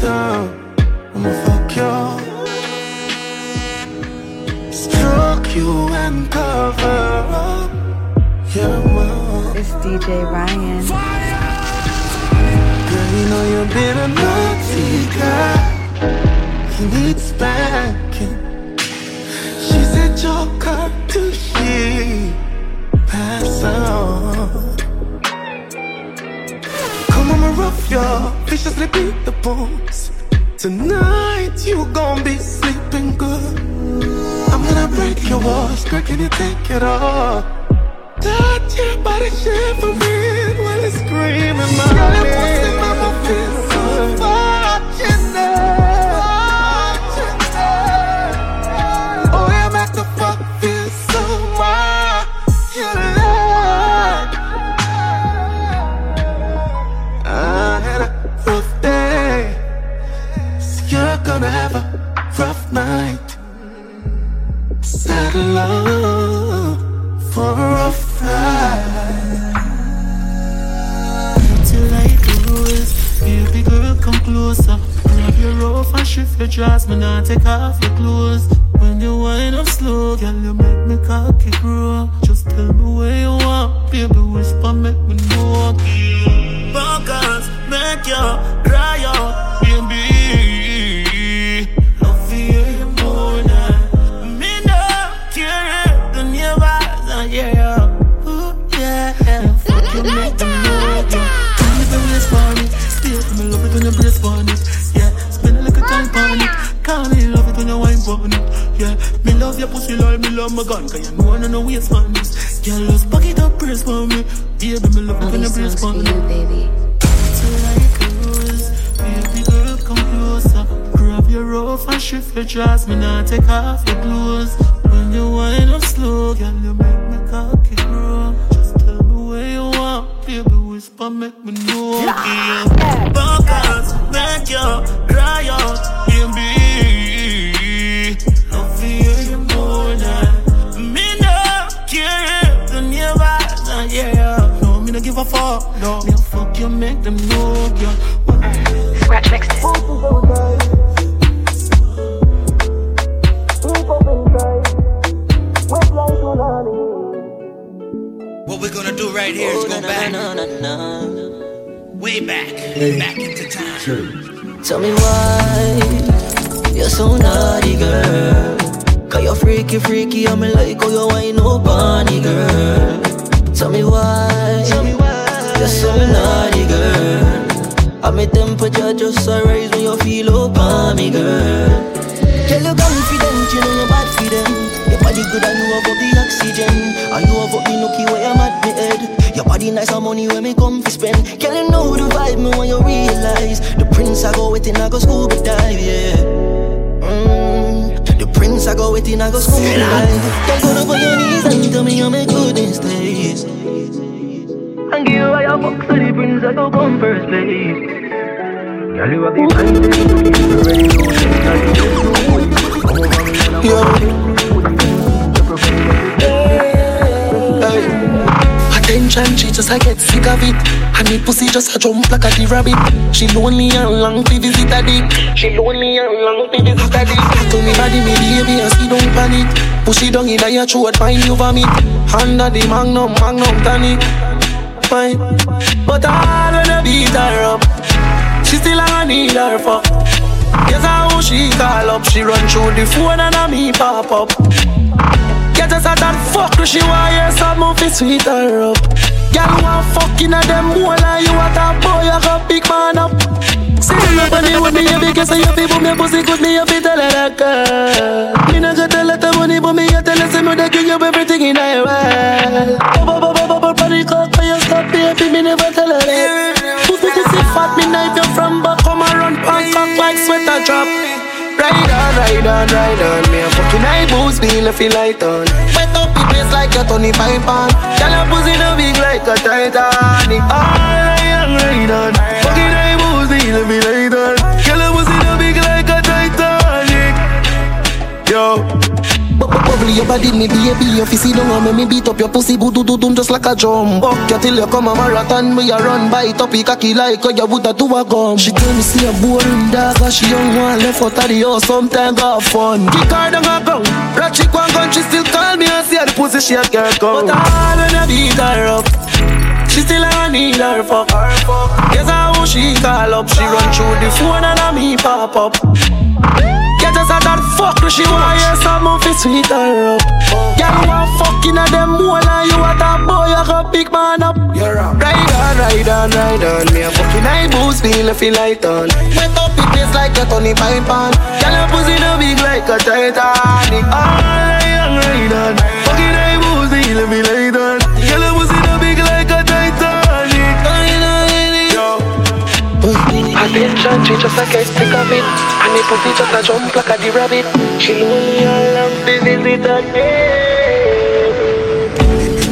down. I'ma fuck you. Stroke you and cover up your mouth. It's DJ Ryan. Girl, you know you've been a naughty girl. You need spanking. She said joker she pass out. Come on, my rough y'all. Viciously beat the bones. Tonight you gon' be sleeping good. I'm gonna break your walls, girl. Can you take it all? Touch your body shivering while it's screaming my name. Closer. Grab your rope and shift your dress. Me not take off your clothes. When you wind up slow, girl, you make me cocky grow. Just tell me where you want, baby. Whisper, make me know. Buckles, make you cry out, baby. Yeah, me love your pussy like me love my gun, cause you know I know no waste for this. Girl, just back it up, brace for me. Baby, me love when you these brace songs for for me. you, baby. Till I close, baby girl, come closer. Grab your rope and shift your dress. Me not take off your clothes. When you wind up slow, girl, you make me cocky grow. Just tell me where you want, baby. Whisper, make me know. Yeah. Buckles, make you cry out, baby. A fuck. No, me a fuck you, make them know, yeah. Scratch mixed it. What we're gonna do right here is go back, way back, back into time. Tell me why you're so naughty, girl. Cause you're freaky, freaky, I'm like, oh, you wine up on it, girl. Tell me why, you're so naughty, girl. I'm a temperature just a rise when you feel up on me, girl. Tell you confident, you know you're bad for them. Your body good and you have up the oxygen. And you have up the nookie where I'm at me head. Your body nice and money where me come to spend. Girl, you know the vibe me when you realize. The prince I go with it, I go scuba dive, yeah. Mm, the prince I go with it, I go scuba dive. Girl, go down on your knees and tell me you're my goodness days. And give you all your bucks to the prince I go come first place. Girl, you have the finest, you already know shit like you Come over me. Attention, she just I get sick of it. And the pussy just a jump like a the rabbit. She lonely and long to visit a dick. She lonely and long to visit a dick. To me body, me baby, and see don't panic. Push it down in your throat, find you vomit. Under the magnum, magnum tonic. Fine, but I wanna beat her up. She still a need her fuck. Guess how she call up. She run through the phone and a me pop up. Get us at that fuck, she want hear some of it sweet her up. Girl want fucking at them whole and you a boy, you got big man up. See me body with me, baby, cause you feel me pussy good, me you feel tell her that. Me not got a lot of money, but me you tell her say they give you everything in a world. Bubble, bubble, bubble, body cock, you stop, baby, me never tell her that. Pussy, pussy fat, me knife you from back, come run, pants cock like sweater drop. Ride on, ride on, ride on Me a fucking high boost, me left it light on Wet up the place like a Tony Pipe on Tell a pussy no big like a Titanic Ah, ride on, boost, me left it light on Tell a pussy big like a Titanic Yo Bu- bu- Bubbly up body, me baby. If you see don't want me, me beat up your pussy, boo doo doo doo, just like a drum. Buck you till you come a marathon, me a run by topic cocky like how you would a do a gum. She tell me see a boring dog, cause she young one left out of the house, sometime got fun. Kick her down a ground, ratchet one gun, she still call me and say the pussy she a girl come. But I beat her up. She still a need her fuck. Her fuck Guess how she call up? She run through the phone and a me pop up. Get us out that fuck She want hear some of it sweet her up. Girl you want fucking at them more than you a top boy You got big man up. You're up. Ride on, ride on, ride on. Me a fucking high boost feel a feel light on. Wet up it taste like a Tony pipe on Girl your pussy no big like a Titanic. All on, ride on. Fucking high boost feel a feel light on Attention, she just a get sick of it And the pussy just a jump like a the rabbit She long business it again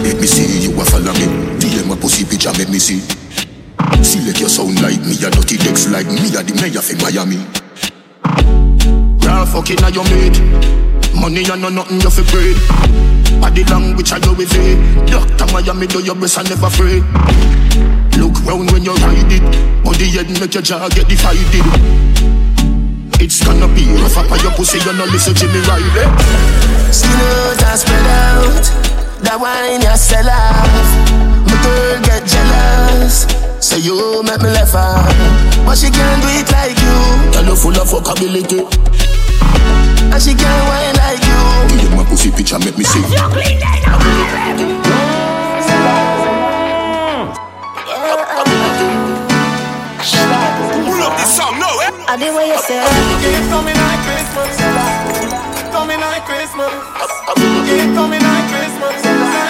Make me see you a follow me. DM a pussy picture make me see. Select your sound like me, a dirty text like me, a the mayor from Miami. Girl, fucking a your mate. Money and no nothing you fi bread. Body language I go with it. Doctor Miami do your best and never afraid. Look round when you ride it. Body head make your jaw get divided. It's gonna be rough up on your pussy, you no listen to me. See know that spread out That wine you sell off My girl get jealous Say you make me left out But she can't do it like you Girl, you full of fuckability. And she can't wine like you Give my pussy picture, make me see. Pull up this song now, eh? I did what you said. It's coming like Christmas. Coming like Christmas. It's coming like Christmas.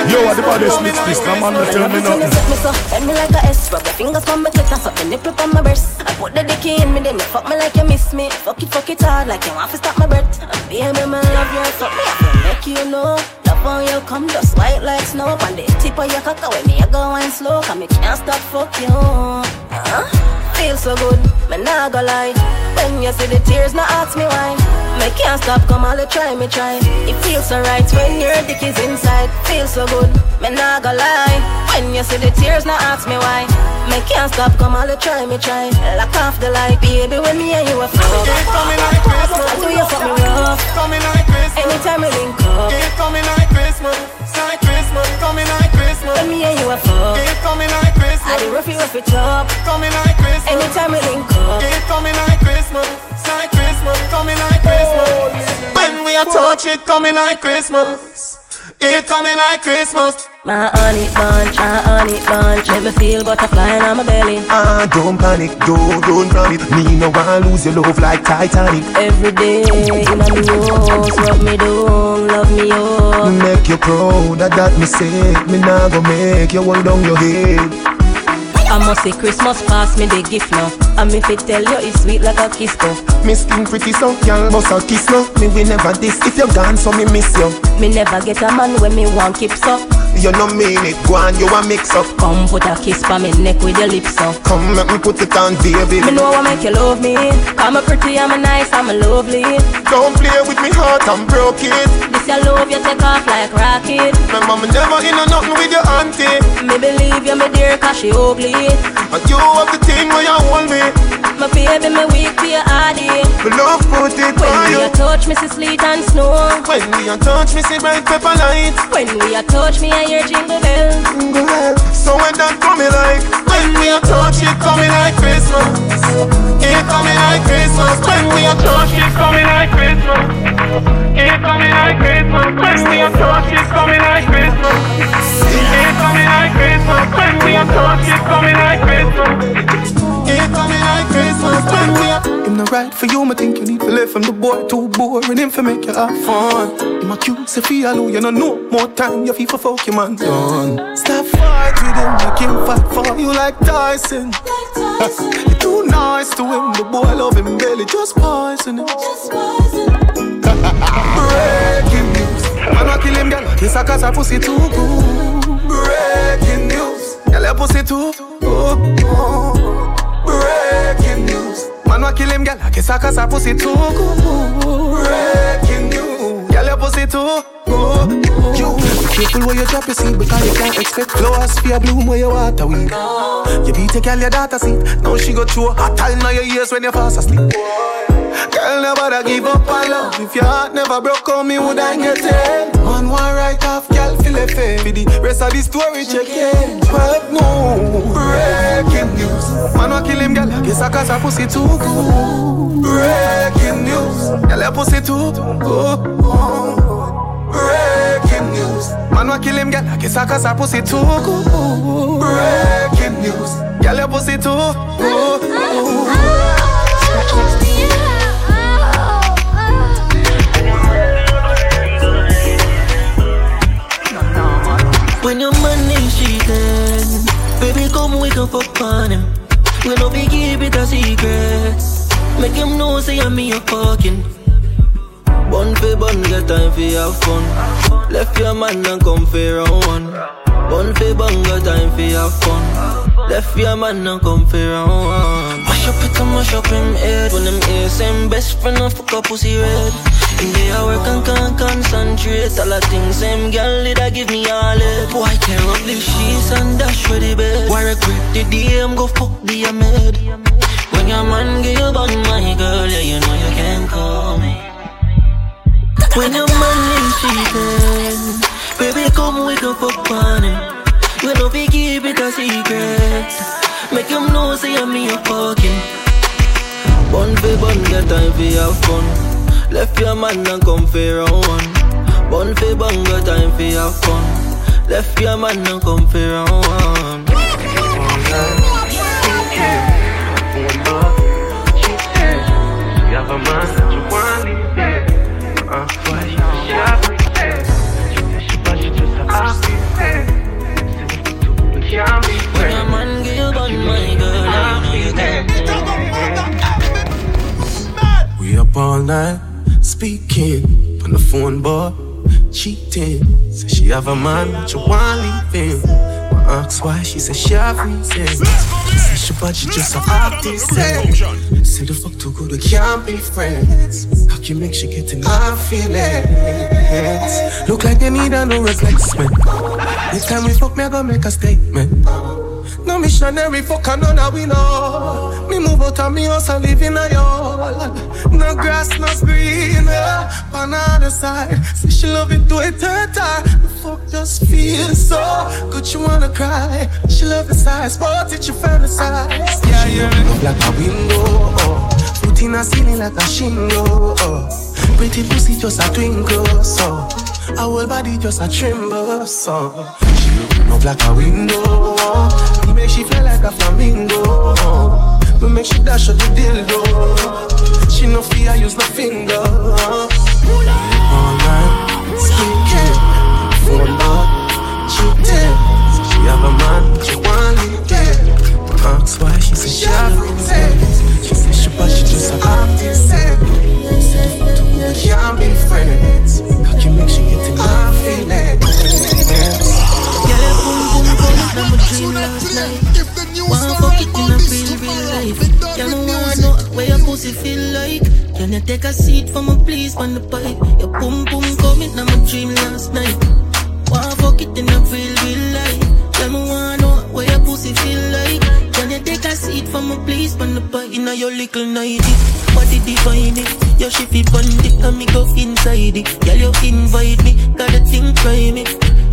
Yo, what the baddest mix this? No man, tell me nothing. set me so, bend me like a S. Rub your fingers on my clit and suck the nipple on my breast. I put the dick in me, then you fuck me like you miss me. Fuck it, fuck it hard like you want to stop my breath. And baby, me love you, fuck me, I can make you know. Love on you come just white like snow. On the tip of your cock, when me, I go and slow. Cause me can't stop fuck you. Uh, Feel so good, me nah go lie When you see the tears, now ask me why Me can't stop, come all the try, me try It feels so right when your dick is inside Feel so good, me nah go lie When you see the tears, now ask me why Me can't stop, come all the try, me try Lock off the light, baby, when me and you are fuck It's coming like Christmas. I do you fuck me rough Coming like Christmas. Anytime we link up It's coming like Christmas. Like Christmas. Coming like. When me and you are fuck It's coming like I do roughy, roughy top Coming like Christmas. Anytime we link up It's coming like Christmas. Like Christmas. Coming like Christmas. Oh, when we are touch it, coming like Christmas. It coming like Christmas. My honey bunch, my honey bunch Make me feel butterfly on my belly Ah, don't panic, don't, don't panic. Me no want lose your love like Titanic. Every day in my house, rub me down, love me up. Make you proud of that me say. Me nah go make you hold down your head. I must say Christmas pass me the gift now. And me fit tell you it's sweet like a kiss though. Me skin pretty so, y'all bust a kiss no. Me will never this if you're gone, so me miss you. Me never get a man when me want keep so. You no mean it, go on, you a mix up. Come put a kiss for me neck with your lips so. Come make me put it on, baby. Me know I make you love me. I'm a pretty, I'm a nice, I'm a lovely. Don't play with me heart, I'm broke it. This your love, you take off like rocket. My mama never in a nothing with your auntie. Me believe you, me dear, cause she ugly. And you have the thing where you hold me. My baby, me weak for your hardy. Me love put it When on we you. a touch me see sleet and snow When we touch me, see bright pepper light. When we touch me I hear jingle bells Girl, So when that coming like When we are touch it, coming like Christmas. It coming like Christmas. When we are touch it, coming like Christmas. It coming like Christmas. When we touch it, coming like Christmas. It, coming like Christmas. It coming like Christmas. When we no right for you, me think you need to live from the boy too boring. Him for make you have fun. Him a cute, say feel you, know no more time. You feel for fuck your man done. Stop fight with him, make him fight for you like Tyson. you too nice to him, the boy love him belly, just poison him. Breaking news, man wa kill him, girl. Kiss a cause her pussy too good. Breaking news, girl your pussy too good. Breaking news. Man wa kill him, girl. I guess I cause her pussy too good. Breaking news. Girl, your pussy too. You. Be careful where you drop your seed because you can't expect flowers for your bloom where you water weed. You beat a girl your daughter seat. Now she go through a time now your ears when you fast asleep. Girl, never give up on love. If your heart never broke on me, would I get it? Man, one right off, feel it eh? fair. For the rest of the story, check it. 12 no breaking news. Man, want kill him, girl. Guess I cause her pussy too good. Breaking news. Girl, your pussy too. Breaking news. Man, want kill him, girl. Guess I cause her pussy too good. Breaking news. Girl, your pussy too. When your man is cheating, baby, come we can fuck on him. We no be keep it a secret. Make him know say I'm me a fucking. Bun for bun, get time for have fun. Left your man and come for round one. Bun for bun, get time for have fun. Left your man and come for round one. Mash up it and mash up him head. When them ears same best friend and fuck a pussy red. In the hour can can't concentrate. All the things same girl did I give me all it. Boy tear up the sheets and dash for the bed. Why regret the day I'm go fuck the amid. When your man give you bun my girl, yeah you know you can call me. When your man is cheating, baby come we can fuck on him. We no be keep it a secret. Make him know say I'm me a fucking. Bun for bun, get time for have fun. Left your man and come for round one. Bun for bun, get time for have fun. Left your man and come for round one. You have a man that you want to leave Uh, why you She but she just a happy Can't be When your man give you bun, my girl, I know you can. We up all night, speaking on the phone, boy, cheating. Say she have a man, but you want leave him. I ask why, she said she have reason. She said she but she just a acting Say the fuck too good, we can't be friends. How can you make she get in my feelings? Look like you need a new replacement. Next time we fuck, me I gonna make a statement. No missionary fuck and none of we know. Me move out of me house and live in a yard. No grass, no green. uh, On the side, say she love it to time. The fuck just feels so good. She wanna cry. She love the size, but it you fantasize. Yeah, yeah. Like a window. Oh. Foot in a ceiling like a shingle. Oh. Pretty pussy just a twinkle. So. Her whole body just a tremble. So. Up like a window. He make she feel like a flamingo. But make she dash out the dildo. She no fear, use no finger. All night, speaking, phone up, cheating. She have a man, she want it. Ask why she say she have reason. She say she but she just a. We can't be friends. How can you make she get in my feelings? Of my dream last night. Wanna fuck it in a real, real life. Girl, I wanna know where your pussy feel like. Can you take a seat for me, please, on the pipe? Your boom boom out of my dream last night. Wanna fuck it in a real, real life. Girl, I wanna know where your pussy feel like. Can you take a seat for me, please, on the pipe? Inna your little nighty, body divine it. Your shifty bandit, and me go inside it. Girl, you invite me, got a thing try me.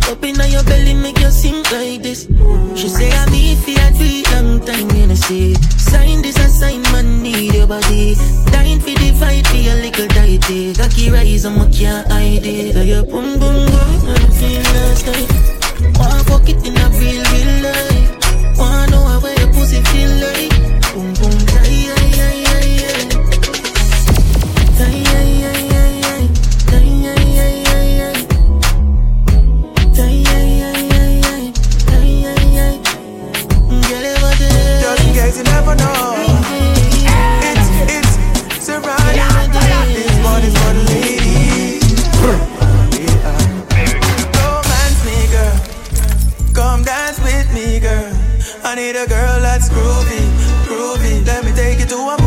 Up inna your belly, make you sing like this. She say I need for a long time, you know say. Sign this assignment, need your body. Dying for the fight for your little diety. Cocky rise, and I can't hide it. So your boom boom go, I feel last night. Wanna fuck it in a real, real life. Wanna know how your pussy feel like. Boom boom, need a girl that's groovy, groovy. Let me take you to a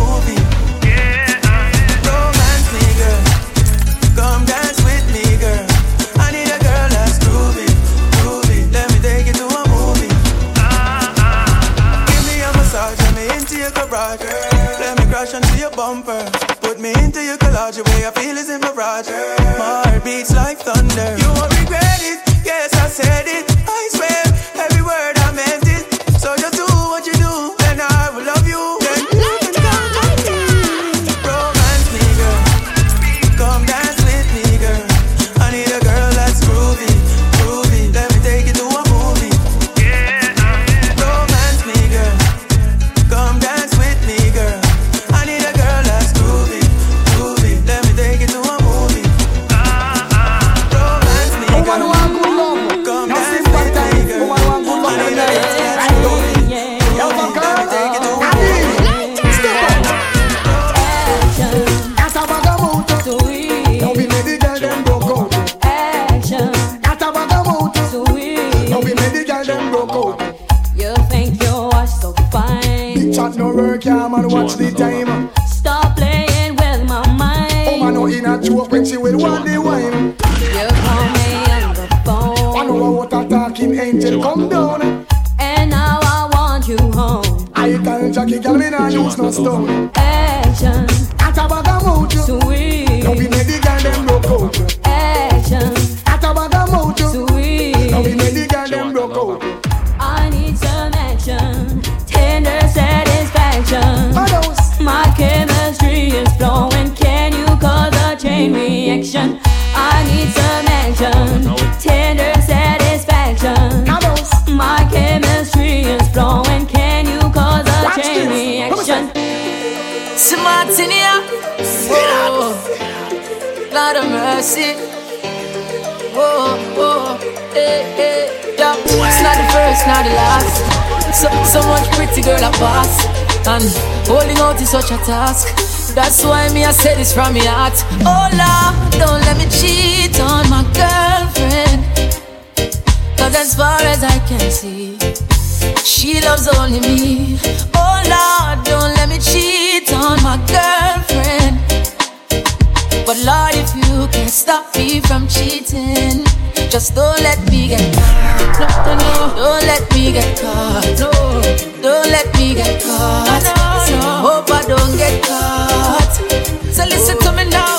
mercy. Whoa, oh, oh, whoa, eh, hey, eh, hey. Yeah. It's not the first, not the last. So, so much pretty girl I pass. And holding out is such a task. That's why me I say this from my heart. Oh Lord, don't let me cheat on my girlfriend. Cause as far as I can see, she loves only me. Oh Lord, don't let me cheat on my girlfriend. But Lord, if you can't stop me from cheating, just don't let me get caught. No, no, no, don't let me get caught. No, don't let me get caught. So I hope I don't get caught. So listen to me now.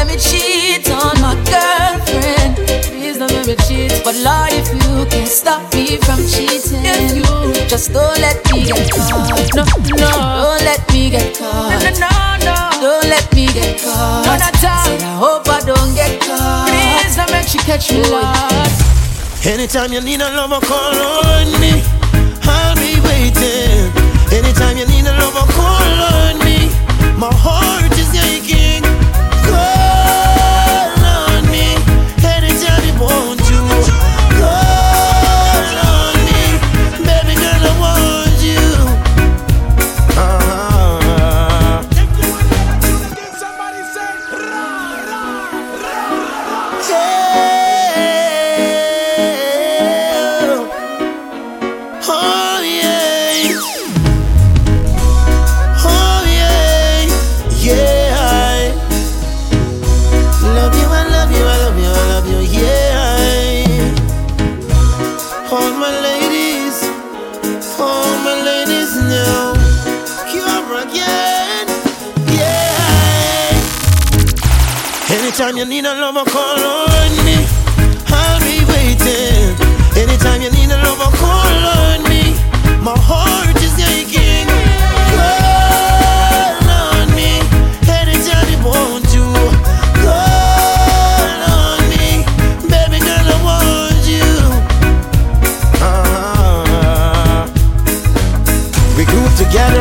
Lord, don't let me cheat on my girlfriend. Please don't let me cheat. But Lord, if you can't stop me from cheating, if you just don't let me get caught. No, no, don't let me get caught. No, no, no, don't let me get caught. No, not all. Said I hope I don't get caught. Please don't make she catch me, Lord. Anytime you need a lover, call on me. I'll be waiting. Anytime you need a lover, call on me. My heart is aching.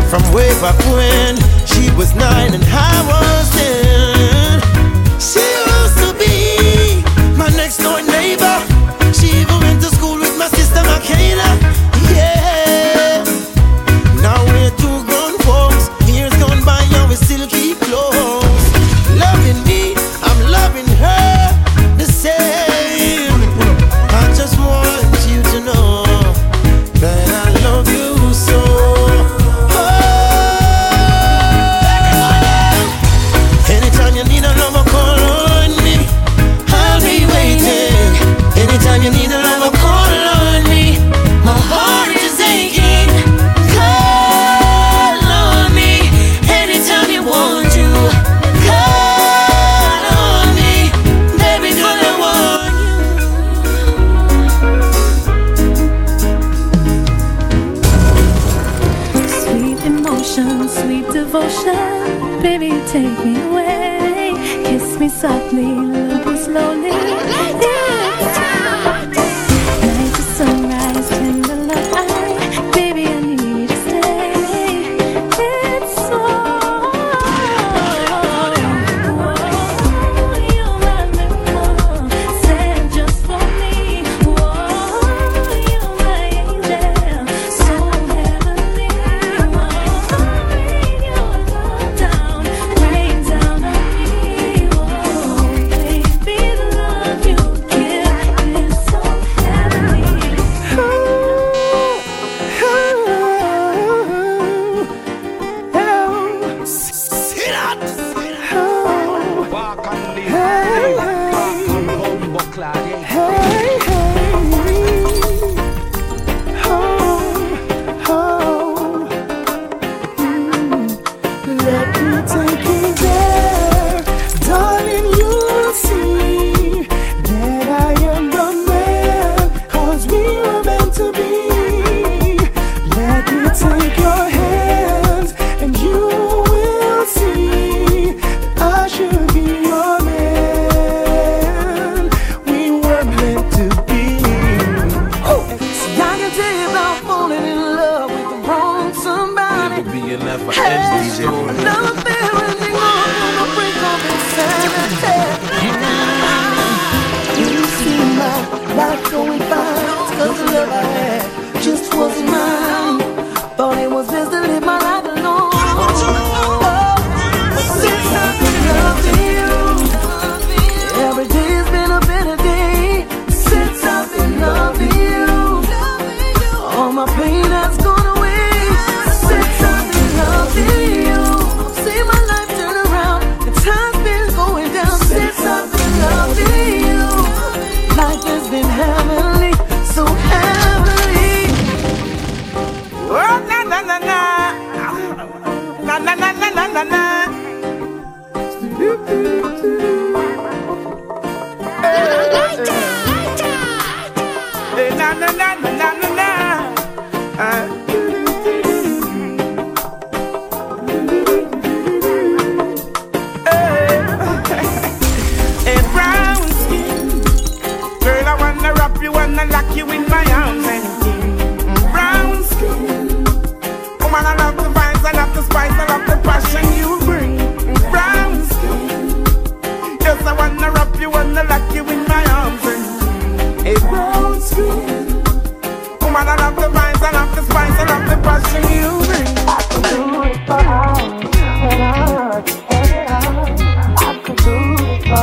From way back when. She was nine and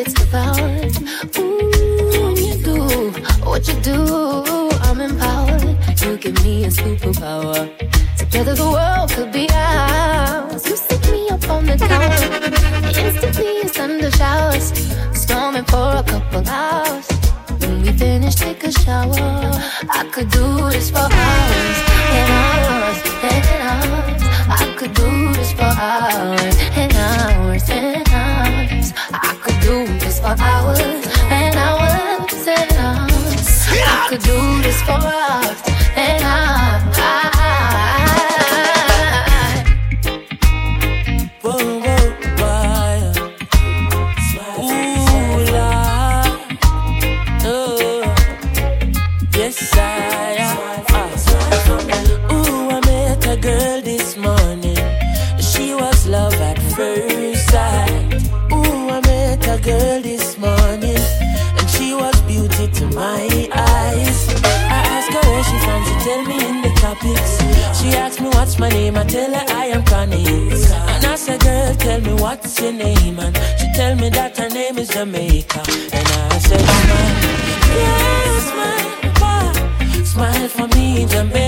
It's about Ooh, you do what you do, I'm empowered. You give me a superpower. Together the world could be ours. You stick me up on the tower. Instantly it's thunder showers. Storming for a couple hours. When we finish, take a shower. I could do this for hours. could do this for us. Jamaica. And I said, "Smile, yeah, smile, smile for me, Jamaica.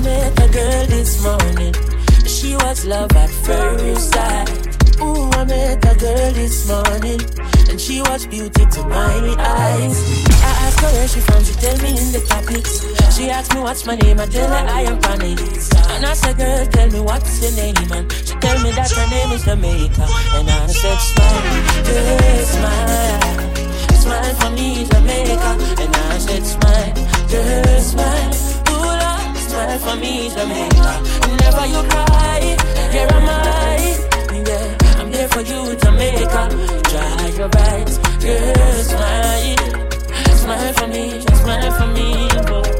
I met a girl this morning. She was love at first sight. Ooh, I met a girl this morning. And she was beauty to my eyes. I asked her where she from, she tell me in the topics. She asked me what's my name, I tell her I am Fanny. And I said, girl, tell me what's your name, man? she tell me that her name is Jamaica. And I said, smile, girl, smile, smile for me, Jamaica. And I said, smile, girl, smile smile for me, Jamaica. Whenever you cry, here am I. Yeah, I'm here for you, Jamaica. Try your best, girl, smile, smile for me, Just smile for me, boy.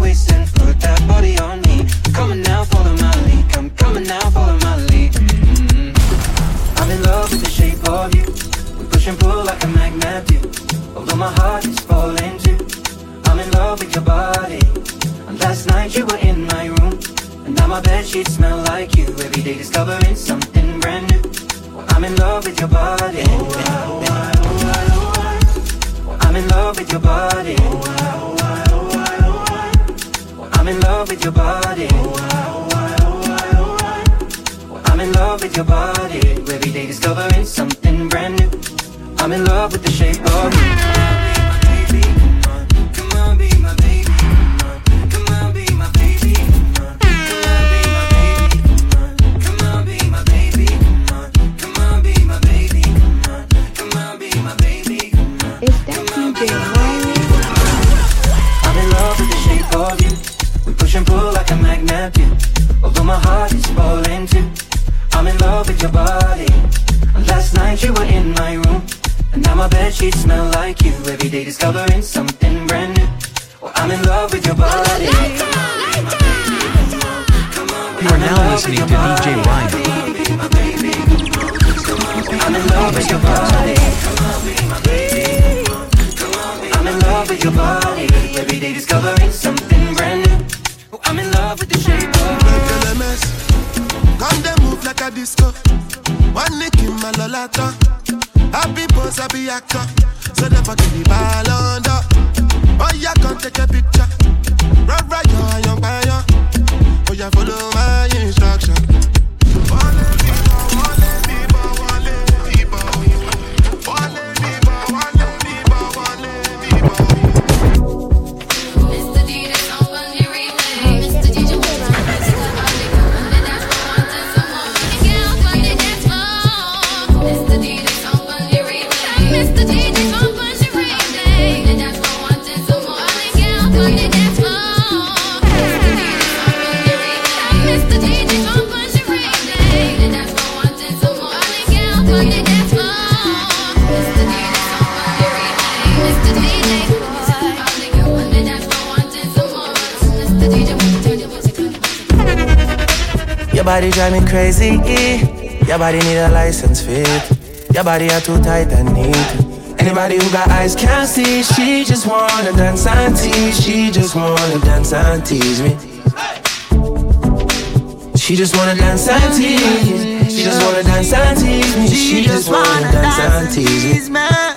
Your body need a license fit. Your body are too tight and neat. Anybody who got eyes can't see. She just wanna dance and tease. She just wanna dance and tease me. She just wanna dance and tease. She just wanna dance and tease me. She just wanna dance and tease me.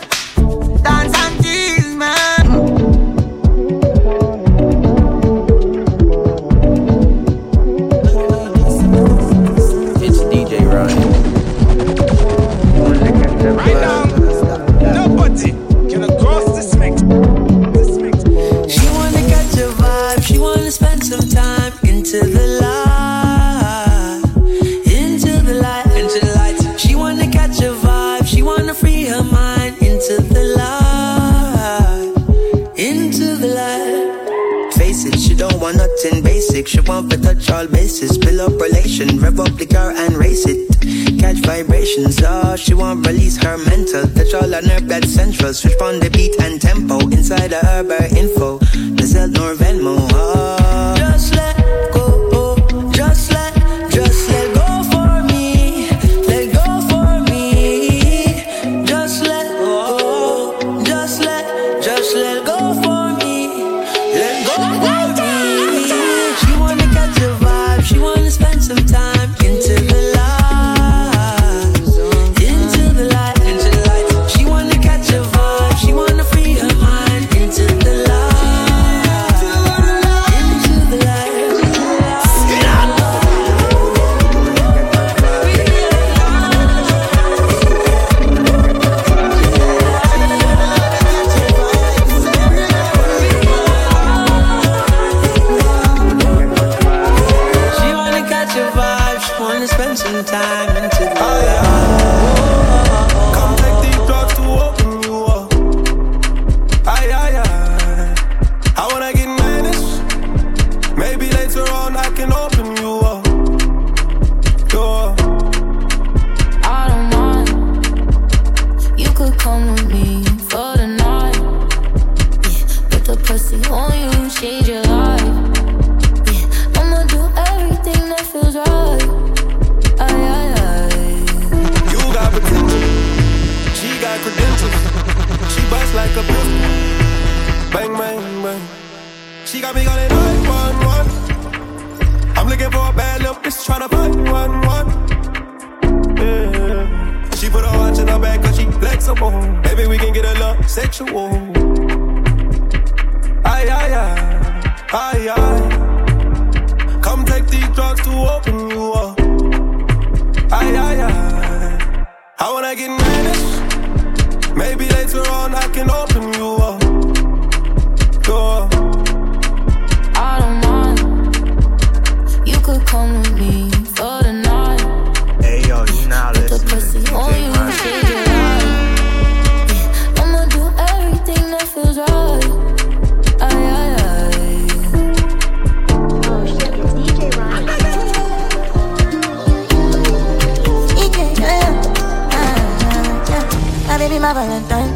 Cause switch from the beat and tempo inside the Uber info. There's no Venmo. Oh. Maybe later on I can open you up. my Valentine.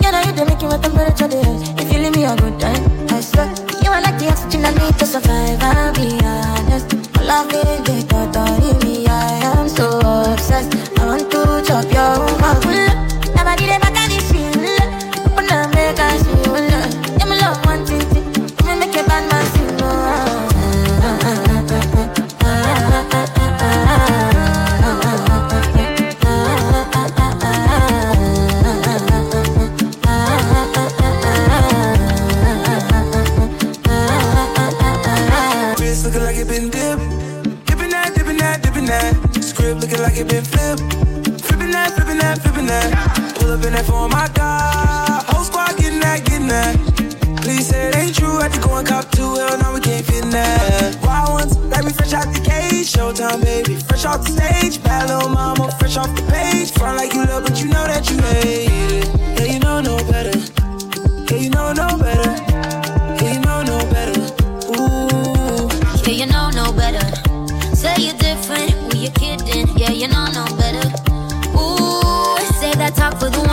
Yeah, now you make you my temperature days. If you leave me a good time, I swear. You are like the oxygen I need to survive. I'll be honest. All I need. is you know no better. Ooh, say that talk for the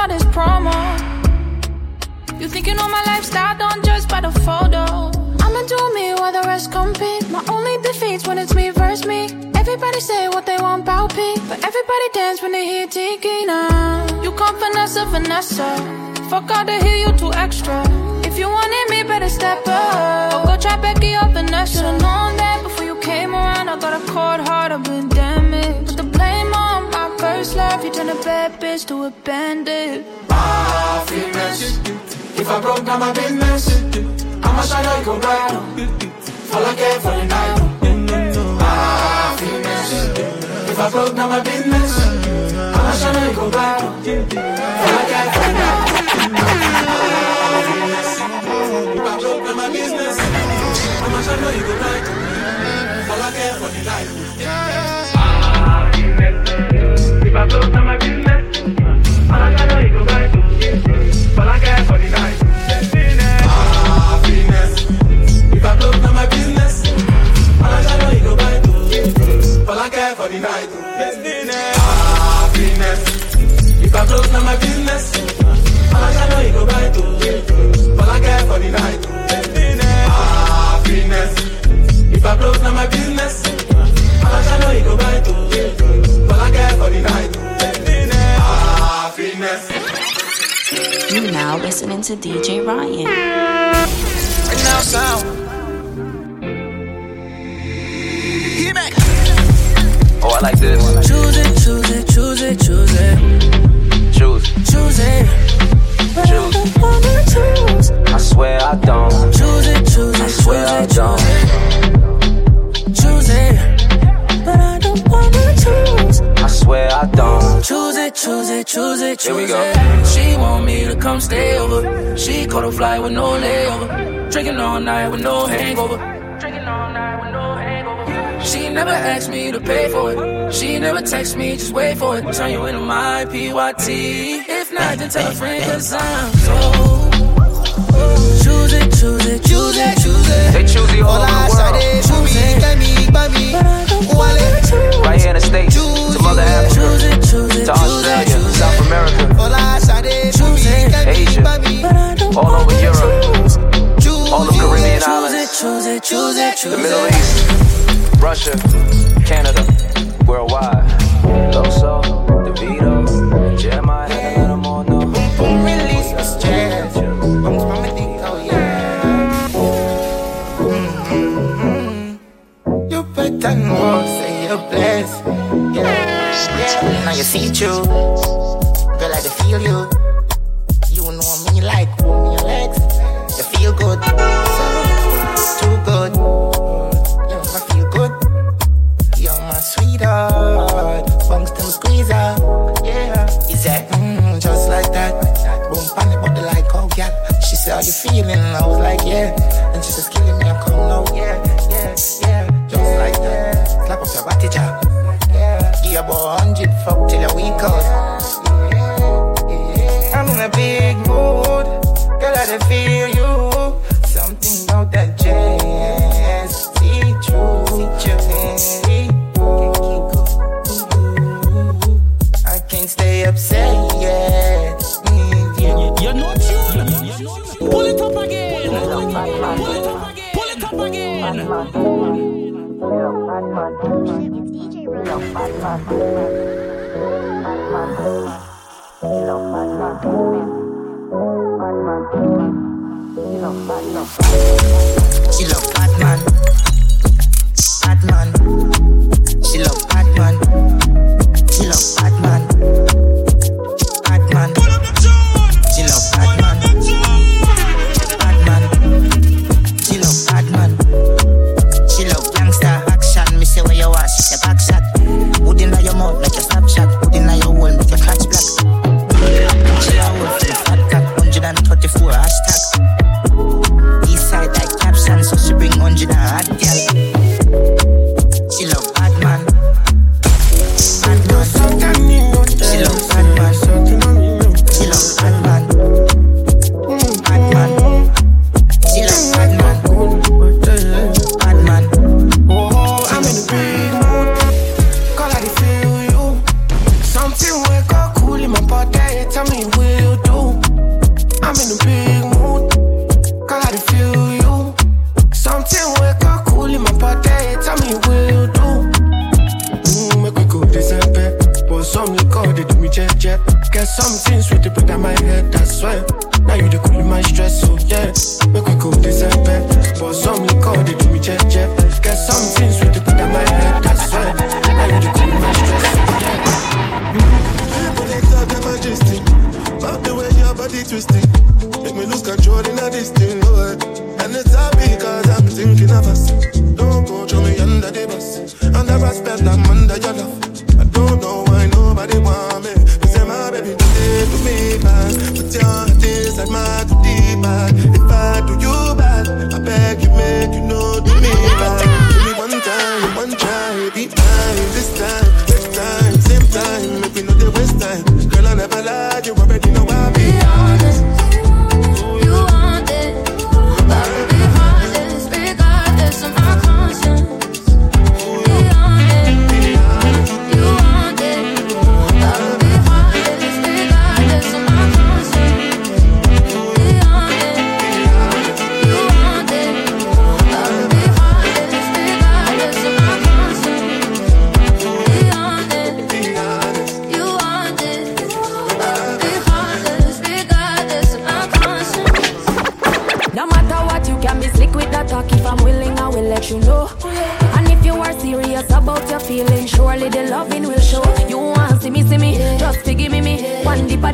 all this promo. You think you know my lifestyle, don't judge by the photo. I'ma do me while the rest compete. My only defeats when it's me versus me. Everybody say what they want about me, but everybody dance when they hear Tiki now. You come Vanessa, Vanessa. Fuck all the hear you too extra. If you wanted me, better step up. Or go try Becky or Vanessa. Should've known that before you came around. I got a cold heart, I've been damaged. First love. You turn a bad bitch to a bandit. Happiness. If I broke down my business, I'ma shine like a bright. All I care for the night. Happiness. If I broke down my business, I'ma shine like a bright. All I care for the night. I I'ma like. All I care for the night. If I broke down my business, I'ma shine like a bright. Listening to DJ Ryan. Right now, sound. Oh, I like this. Choose it, choose it, choose it, choose it, Choose, choose it. But I choose. I swear I don't. Choose it, choose I it, swear I choose it, don't. choose it. But I don't wanna choose. I swear I don't. Choose it, choose it, choose it, Here we choose go. it. She want me to come stay over. She caught a flight with no layover. Drinking all night with no hangover. Drinking all night with no hangover. She never asked me to pay for it. She never text me, just wait for it. Turn you into my PYT. If not, then tell a friend, cause I'm so. Choose it, choose it, choose it, choose it. They choose the all over the world. Choose it. Right here in the States, to Mother Africa, to Australia, South America, Asia, all over Europe, all the Caribbean islands, Choose it, choose it, choose the. Middle East, Russia, Canada, worldwide. Now you see. Girl, I feel. You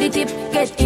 the tip, get inni